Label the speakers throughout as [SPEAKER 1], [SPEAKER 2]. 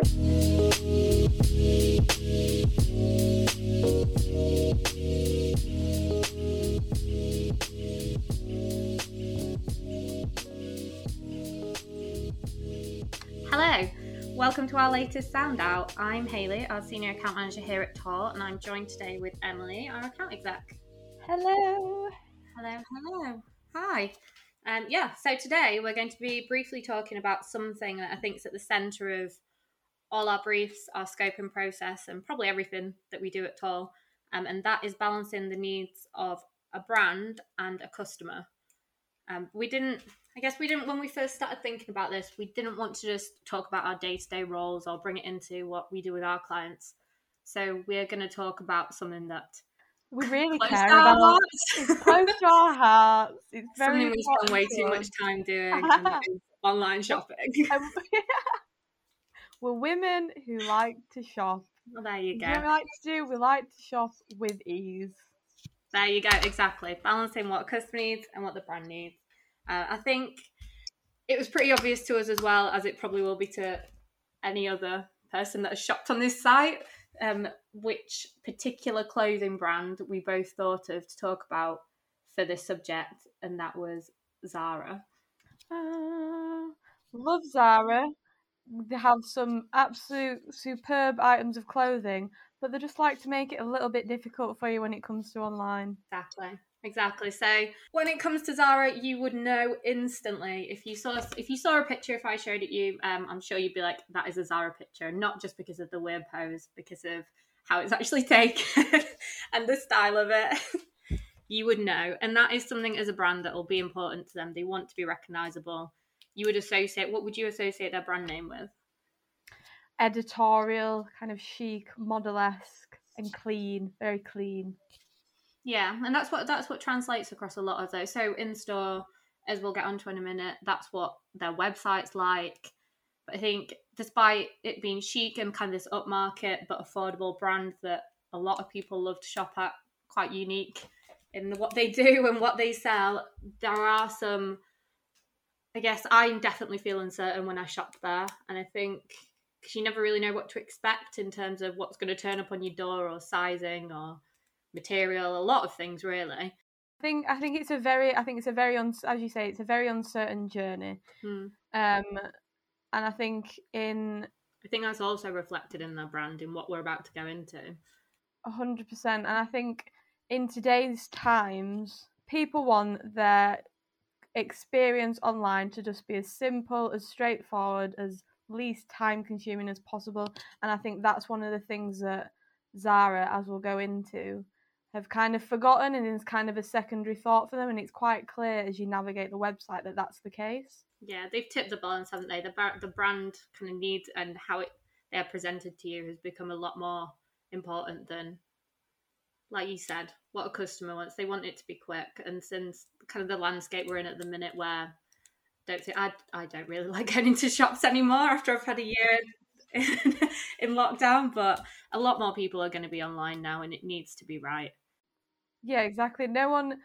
[SPEAKER 1] Hello, welcome to our latest Sound Out. I'm Hayley, our senior account manager here at Tor, and I'm joined today with Emily, our account exec.
[SPEAKER 2] Hello.
[SPEAKER 1] Hello, hello. Hi. Um, yeah, so today we're going to be briefly talking about something that I think is at the centre of all our briefs, our scope and process, and probably everything that we do at Tor, um, and that is balancing the needs of a brand and a customer. Um, we didn't, I guess we didn't, when we first started thinking about this, we didn't want to just talk about our day to day roles or bring it into what we do with our clients. So we're going to talk about something that
[SPEAKER 2] We really
[SPEAKER 1] close
[SPEAKER 2] care about
[SPEAKER 1] hearts.
[SPEAKER 2] it's close to our hearts. It's very
[SPEAKER 1] something we spend way too much time doing and that is online shopping.
[SPEAKER 2] We're women who like to shop.
[SPEAKER 1] well, there you go.
[SPEAKER 2] you know what we like to do? We like to shop with ease.
[SPEAKER 1] There you go, exactly. Balancing what a customer needs and what the brand needs. Uh, I think it was pretty obvious to us as well as it probably will be to any other person that has shopped on this site, um, which particular clothing brand we both thought of to talk about for this subject, and that was Zara.
[SPEAKER 2] Uh, love Zara. They have some absolute superb items of clothing, but they just like to make it a little bit difficult for you when it comes to online.
[SPEAKER 1] Exactly. Exactly. So when it comes to Zara, you would know instantly if you saw if you saw a picture. If I showed it you, um, I'm sure you'd be like, "That is a Zara picture," not just because of the weird pose, because of how it's actually taken and the style of it. you would know, and that is something as a brand that will be important to them. They want to be recognizable. You would associate. What would you associate their brand name with?
[SPEAKER 2] Editorial, kind of chic, model esque, and clean. Very clean.
[SPEAKER 1] Yeah, and that's what that's what translates across a lot of those. So in store, as we'll get onto in a minute, that's what their website's like. But I think despite it being chic and kind of this upmarket but affordable brand that a lot of people love to shop at, quite unique in what they do and what they sell, there are some I guess I definitely feel uncertain when I shop there, and I think because you never really know what to expect in terms of what's going to turn up on your door or sizing or material, a lot of things really.
[SPEAKER 2] I think I think it's a very I think it's a very un, as you say it's a very uncertain journey.
[SPEAKER 1] Hmm.
[SPEAKER 2] Um, and I think in
[SPEAKER 1] I think that's also reflected in their brand in what we're about to go into.
[SPEAKER 2] A hundred percent, and I think in today's times, people want their experience online to just be as simple, as straightforward, as least time consuming as possible. And I think that's one of the things that Zara, as we'll go into, have kind of forgotten and is kind of a secondary thought for them. And it's quite clear as you navigate the website that that's the case.
[SPEAKER 1] Yeah, they've tipped the balance, haven't they? The bar- the brand kind of needs and how it they're presented to you has become a lot more important than, like you said, what a customer wants. They want it to be quick, and since kind of the landscape we're in at the minute, where don't think I I don't really like going into shops anymore after I've had a year in, in lockdown, but a lot more people are going to be online now, and it needs to be right.
[SPEAKER 2] Yeah, exactly. No one,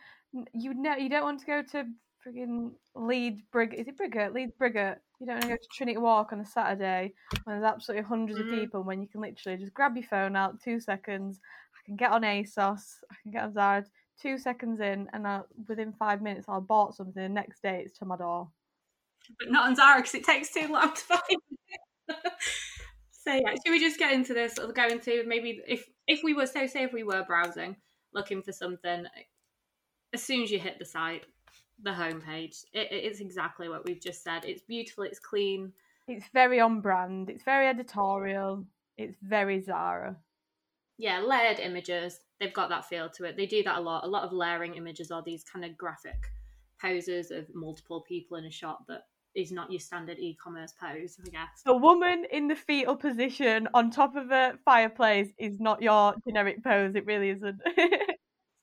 [SPEAKER 2] you know, you don't want to go to frigging Leeds Brig. Is it Briggate? Leeds Briggate. You don't want to go to Trinity Walk on a Saturday when there's absolutely hundreds
[SPEAKER 1] Mhm.
[SPEAKER 2] of people. When you can literally just grab your phone out, two seconds. I can get on ASOS. I can get on Zara. Two seconds in, and I, within five minutes, I'll bought something. The next day, it's to my door.
[SPEAKER 1] but not on Zara because it takes too long to find. so yeah, should we just get into this? Or go into maybe if if we were so say if we were browsing looking for something, as soon as you hit the site, the homepage, it, it's exactly what we've just said. It's beautiful. It's clean.
[SPEAKER 2] It's very on brand. It's very editorial. It's very Zara.
[SPEAKER 1] Yeah, layered images. They've got that feel to it. They do that a lot. A lot of layering images are these kind of graphic poses of multiple people in a shot that is not your standard e-commerce pose, I guess.
[SPEAKER 2] A woman in the fetal position on top of a fireplace is not your generic pose. It really isn't.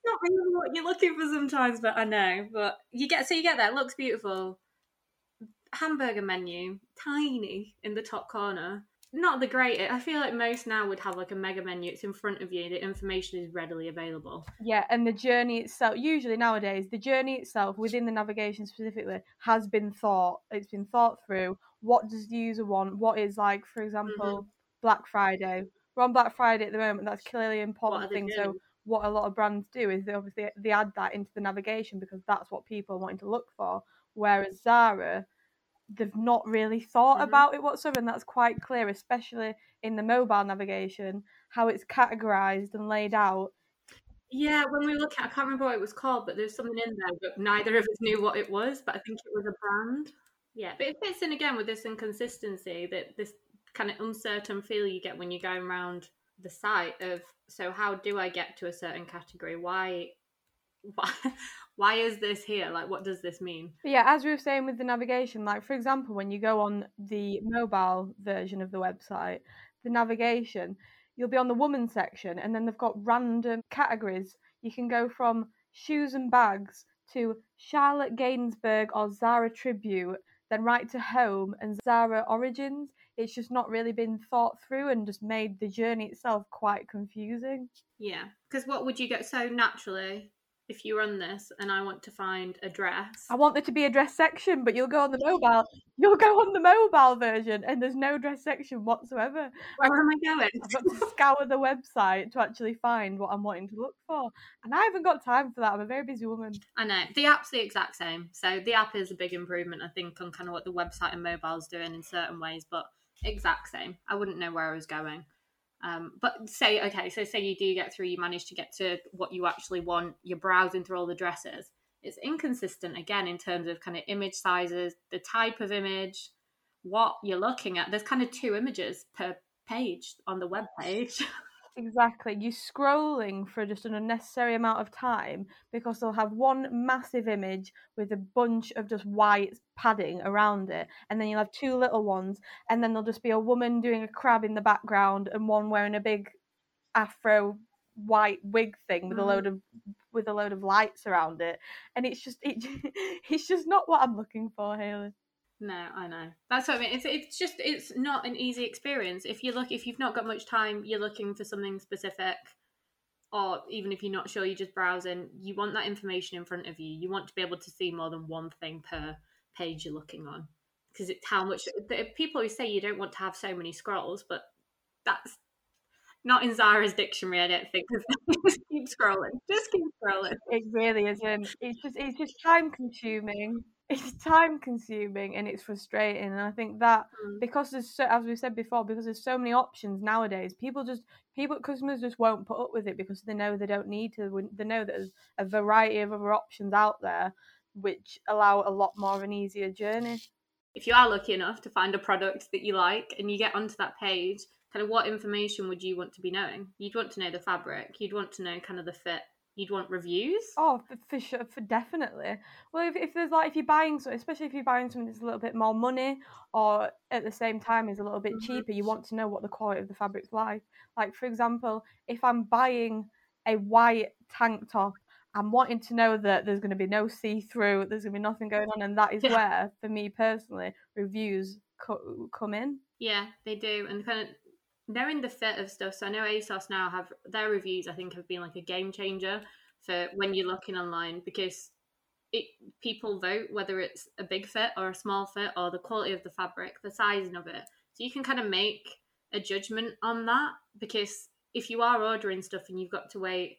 [SPEAKER 1] It's not really what you're looking for sometimes, but I know. But you get so you get that. Looks beautiful. Hamburger menu, tiny in the top corner. Not the greatest. I feel like most now would have like a mega menu. It's in front of you. The information is readily available.
[SPEAKER 2] Yeah, and the journey itself, usually nowadays, the journey itself within the navigation specifically has been thought. It's been thought through. What does the user want? What is like, for example, mm-hmm. Black Friday? We're on Black Friday at the moment. That's clearly an important thing. So what a lot of brands do is they obviously they add that into the navigation because that's what people are wanting to look for. Whereas Zara, they've not really thought
[SPEAKER 1] Mhm.
[SPEAKER 2] about it whatsoever, and that's quite clear, especially in the mobile navigation, how it's categorized and laid out.
[SPEAKER 1] Yeah, when we look at, I can't remember what it was called, but there's something in there, but neither of us knew what it was. But I think it was a brand. Yeah, but it fits in again with this inconsistency, that this kind of uncertain feel you get when you're going around the site of. So how do I get to a certain category? Why, why, why is this here? Like, what does this mean?
[SPEAKER 2] Yeah, as we were saying with the navigation, like for example, when you go on the mobile version of the website, the navigation, you'll be on the woman section, and then they've got random categories. You can go from shoes and bags to Charlotte Gainsbourg or Zara Tribute, then right to home and Zara Origins. It's just not really been thought through and just made the journey itself quite confusing.
[SPEAKER 1] Yeah, because what would you get so naturally if you run this and I want to find a dress?
[SPEAKER 2] I want there to be a dress section, but you'll go on the mobile. You'll go on the mobile version, and there's no dress section whatsoever.
[SPEAKER 1] Where am I going?
[SPEAKER 2] I've got to scour the website to actually find what I'm wanting to look for, and I haven't got time for that. I'm a very busy woman.
[SPEAKER 1] I know the app's the exact same. So the app is a big improvement, I think, on kind of what the website and mobile's doing in certain ways, but exact same. I wouldn't know where I was going. Um, but say okay, so say you do get through, you manage to get to what you actually want. You're browsing through all the dresses. It's inconsistent again in terms of kind of image sizes, the type of image, what you're looking at. There's kind of two images per page on the web page.
[SPEAKER 2] Exactly. You're scrolling for just an unnecessary amount of time because they'll have one massive image with a bunch of just white padding around it, and then you'll have two little ones, and then there'll just be a woman doing a crab in the background and one wearing a big afro white wig thing with a load mm-hmm. of with a load of lights around it and it's just it, it's just not what i'm looking for Hayley
[SPEAKER 1] No, I know. That's what I mean. It's it's just it's not an easy experience. If you look if you've not got much time, you're looking for something specific, or even if you're not sure, you're just browsing. You want that information in front of you. You want to be able to see more than one thing per page you're looking on, because it's how much people always say you don't want to have so many scrolls, but that's not in Zara's dictionary. I don't think. just keep scrolling. Just keep scrolling.
[SPEAKER 2] it really isn't it's just it's just time consuming it's time consuming and it's frustrating and i think that
[SPEAKER 1] Mm.
[SPEAKER 2] because there's so as we said before because there's so many options nowadays people just people customers just won't put up with it because they know they don't need to they know that there's a variety of other options out there which allow a lot more of an easier journey
[SPEAKER 1] if you are lucky enough to find a product that you like and you get onto that page, kind of what information would you want to be knowing? You'd want to know the fabric, you'd want to know kind of the fit, you'd want reviews.
[SPEAKER 2] Oh, for, for sure, for definitely. Well, if, if there's like if you're buying so, especially if you're buying something that's a little bit more money, or at the same time is a little bit
[SPEAKER 1] Mhm.
[SPEAKER 2] cheaper, you want to know what the quality of the fabric's like. Like for example, if I'm buying a white tank top, I'm wanting to know that there's going to be no see through, there's going to be nothing going on, and that is
[SPEAKER 1] Yeah.
[SPEAKER 2] where, for me personally, reviews co- come in.
[SPEAKER 1] Yeah, they do. And kind of knowing the fit of stuff. So I know ASOS now have their reviews, I think, have been like a game changer for when you're looking online because it people vote whether it's a big fit or a small fit or the quality of the fabric, the sizing of it. So you can kind of make a judgment on that because if you are ordering stuff and you've got to wait,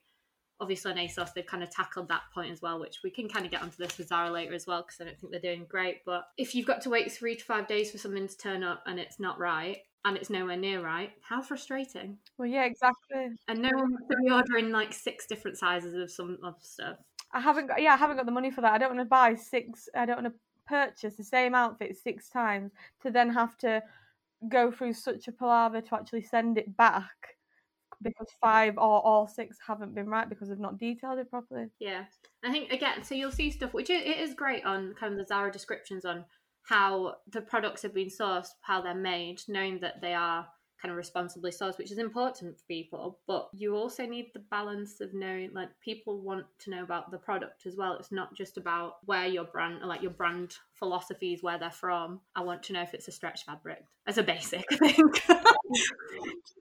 [SPEAKER 1] obviously on ASOS they've kind of tackled that point as well, which we can kind of get onto this with Zara later as well because I don't think they're doing great. But if you've got to wait three to five days for something to turn up and it's not right and it's nowhere near right, how frustrating!
[SPEAKER 2] Well, yeah, exactly.
[SPEAKER 1] And no one wants to be ordering like six different sizes of some of stuff.
[SPEAKER 2] I haven't got yeah, I haven't got the money for that. I don't want to buy six. I don't want to purchase the same outfit six times to then have to go through such a palaver to actually send it back because five or all six haven't been right because they've not detailed it properly.
[SPEAKER 1] Yeah, I think again, so you'll see stuff which it, is great on kind of the Zara descriptions on how the products have been sourced, how they're made, knowing that they are kind of responsibly sourced, which is important for people. But you also need the balance of knowing, like, people want to know about the product as well. It's not just about where your brand, like your brand philosophies, where they're from. I want to know if it's a stretch fabric as a basic thing.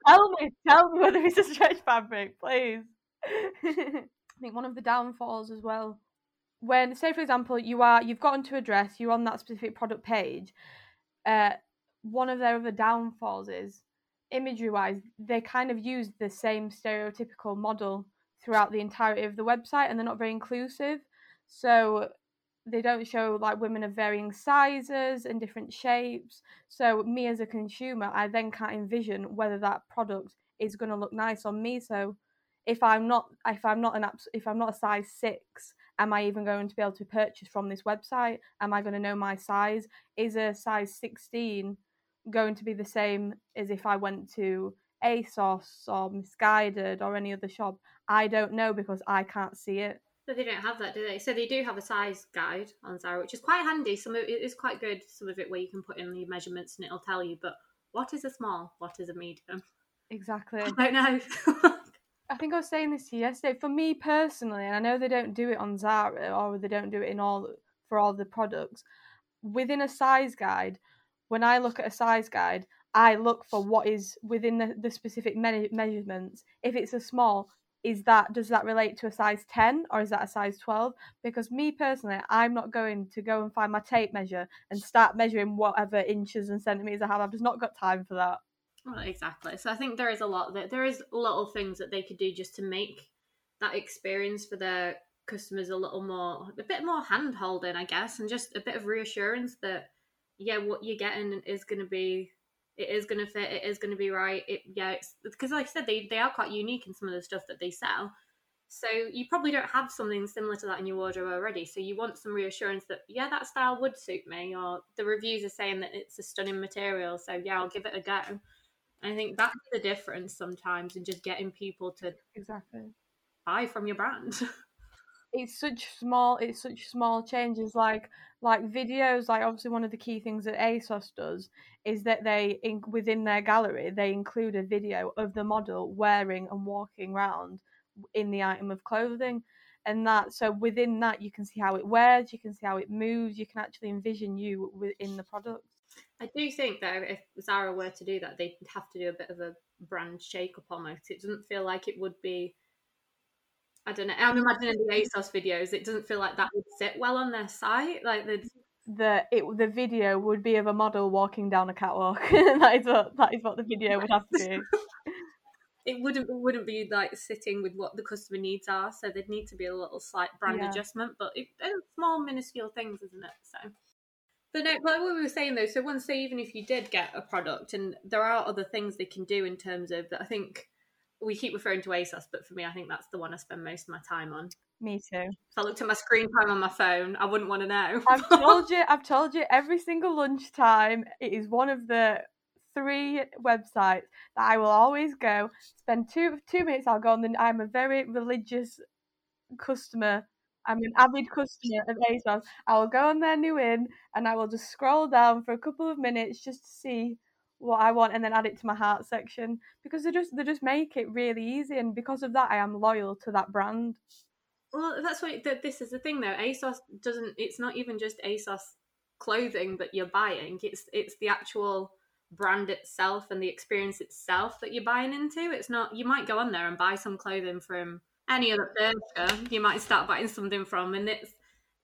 [SPEAKER 2] tell me, tell me whether it's a stretch fabric, please. I think one of the downfalls as well, when say for example you are you've gotten to a dress, you're on that specific product page. Uh, one of their other downfalls is imagery wise, they kind of use the same stereotypical model throughout the entirety of the website and they're not very inclusive. So they don't show like women of varying sizes and different shapes. So me as a consumer, I then can't envision whether that product is going to look nice on me. So if I'm not if I'm not an if I'm not a size 6, am I even going to be able to purchase from this website? Am I going to know my size? Is a size 16 going to be the same as if I went to ASOS or Missguided or any other shop. I don't know because I can't see it.
[SPEAKER 1] But they don't have that, do they? So they do have a size guide on Zara, which is quite handy. Some of it is quite good. Some of it where you can put in your measurements and it'll tell you. But what is a small? What is a medium?
[SPEAKER 2] Exactly.
[SPEAKER 1] I don't know.
[SPEAKER 2] I think I was saying this to you yesterday. For me personally, and I know they don't do it on Zara or they don't do it in all for all the products. Within a size guide, when I look at a size guide, I look for what is within the, the specific me- measurements. If it's a small, is that does that relate to a size 10 or is that a size 12 because me personally i'm not going to go and find my tape measure and start measuring whatever inches and centimeters i have. I've just not got time for that.
[SPEAKER 1] Well, exactly. So i think there is a lot that there is little things that they could do just to make that experience for their customers a little more a bit more hand holding i guess and just a bit of reassurance that yeah, what you're getting is going to be, it is going to fit, it is going to be right. It yeah, it's because like I said, they they are quite unique in some of the stuff that they sell. So you probably don't have something similar to that in your wardrobe already. So you want some reassurance that yeah, that style would suit me, or the reviews are saying that it's a stunning material. So yeah, I'll give it a go. And I think that's the difference sometimes in just getting people to
[SPEAKER 2] exactly
[SPEAKER 1] buy from your brand.
[SPEAKER 2] it's such small it's such small changes like like videos like obviously one of the key things that asos does is that they in, within their gallery they include a video of the model wearing and walking around in the item of clothing. And that so within that you can see how it wears you can see how it moves you can actually envision you within the product.
[SPEAKER 1] I do think though if zara were to do that they'd have to do a bit of a brand shake up almost. It doesn't feel like it would be I don't know. I'm imagining the ASOS videos. It doesn't feel like that would sit well on their site. Like the
[SPEAKER 2] the it the video would be of a model walking down a catwalk. that is what that is what the video would have to be.
[SPEAKER 1] it wouldn't it wouldn't be like sitting with what the customer needs are. So there'd need to be a little slight brand yeah. adjustment, but it, small minuscule things, isn't it? So. But no, like what we were saying though, so once say even if you did get a product, and there are other things they can do in terms of I think we keep referring to ASOS, but for me, I think that's the one I spend most of my time on.
[SPEAKER 2] Me too.
[SPEAKER 1] If I looked at my screen time on my phone, I wouldn't want to know.
[SPEAKER 2] I've told you, I've told you every single lunchtime. It is one of the three websites that I will always go. Spend two two minutes. I'll go on. The, I'm a very religious customer. I'm an avid customer of ASOS. I will go on their new in and I will just scroll down for a couple of minutes just to see what I want and then add it to my heart section because they just they just make it really easy and because of that I am loyal to that brand.
[SPEAKER 1] Well, that's what this is the thing though. ASOS doesn't. It's not even just ASOS clothing that you're buying. It's it's the actual brand itself and the experience itself that you're buying into. It's not. You might go on there and buy some clothing from any other Bershka. You might start buying something from, and it's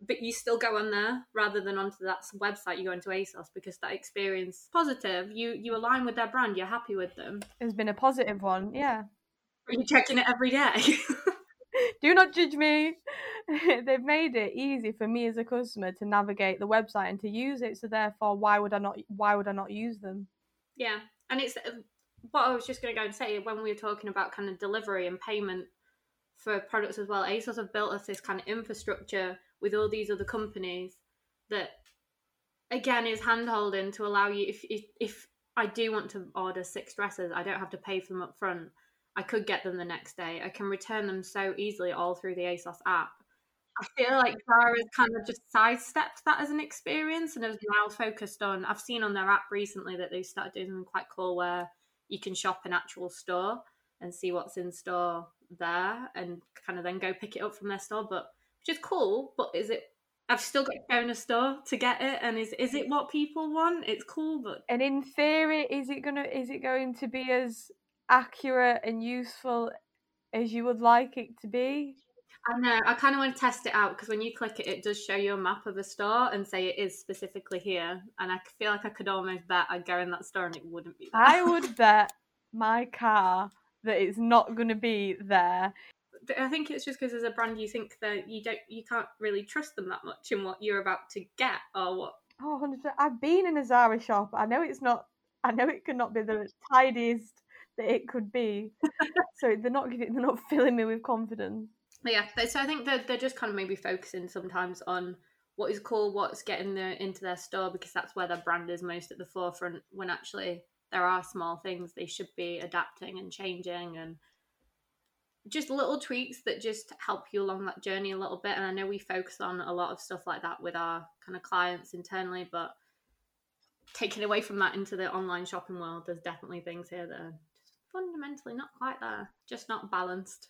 [SPEAKER 1] but you still go on there rather than onto that website you go into asos because that experience positive. You you align with their brand you're happy with them.
[SPEAKER 2] It's been a positive one yeah.
[SPEAKER 1] Are you checking it every day?
[SPEAKER 2] Do not judge me. They've made it easy for me as a customer to navigate the website and to use it so therefore why would i not why would i not use them?
[SPEAKER 1] Yeah and it's uh, what i was just going to go and say when we were talking about kind of delivery and payment for products as well asos have built us this kind of infrastructure with all these other companies that again is handholding to allow you if, if if I do want to order six dresses, I don't have to pay for them up front. I could get them the next day. I can return them so easily all through the ASOS app. I feel like Zara's kind of just sidestepped that as an experience and has now focused on. I've seen on their app recently that they've started doing something quite cool where you can shop an actual store and see what's in store there and kind of then go pick it up from their store. But is cool, but is it I've still got to go in a store to get it, and is is it what people want? It's cool, but
[SPEAKER 2] and in theory, is it gonna is it going to be as accurate and useful as you would like it to be?
[SPEAKER 1] I know. I kind of want to test it out because when you click it, it does show you a map of a store and say it is specifically here. And I feel like I could almost bet I'd go in that store and it wouldn't be there.
[SPEAKER 2] I would bet my car that it's not going to be there.
[SPEAKER 1] I think it's just because as a brand, you think that you don't, you can't really trust them that much in what you're about to get or what.
[SPEAKER 2] Oh, 100%. I've been in a Zara shop. I know it's not. I know it could not be the tidiest that it could be. so they're not giving, they're not filling me with confidence.
[SPEAKER 1] But yeah, so I think they're, they're just kind of maybe focusing sometimes on what is cool, what's getting the, into their store because that's where their brand is most at the forefront. When actually there are small things they should be adapting and changing and just little tweaks that just help you along that journey a little bit. And I know we focus on a lot of stuff like that with our kind of clients internally, but taking away from that into the online shopping world, there's definitely things here that are just fundamentally not quite there, just not balanced.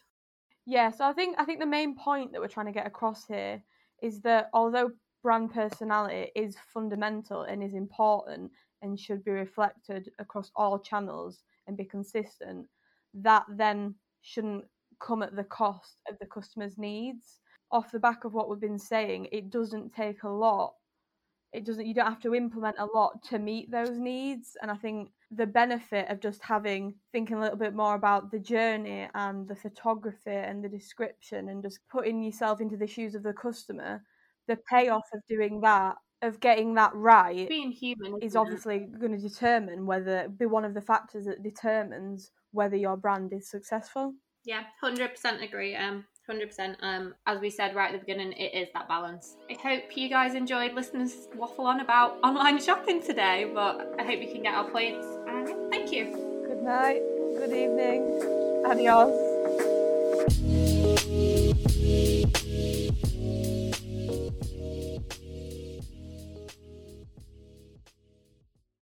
[SPEAKER 2] Yeah, so I think I think the main point that we're trying to get across here is that although brand personality is fundamental and is important and should be reflected across all channels and be consistent, that then shouldn't come at the cost of the customer's needs. Off the back of what we've been saying, it doesn't take a lot. It doesn't you don't have to implement a lot to meet those needs. And I think the benefit of just having thinking a little bit more about the journey and the photography and the description and just putting yourself into the shoes of the customer, the payoff of doing that of getting that right
[SPEAKER 1] being human
[SPEAKER 2] is obviously going to determine whether be one of the factors that determines whether your brand is successful
[SPEAKER 1] yeah, hundred percent agree. Um, hundred percent. Um, as we said right at the beginning, it is that balance. I hope you guys enjoyed listening to waffle on about online shopping today, but I hope you can get our points. Thank you.
[SPEAKER 2] Good night. Good evening. Adios.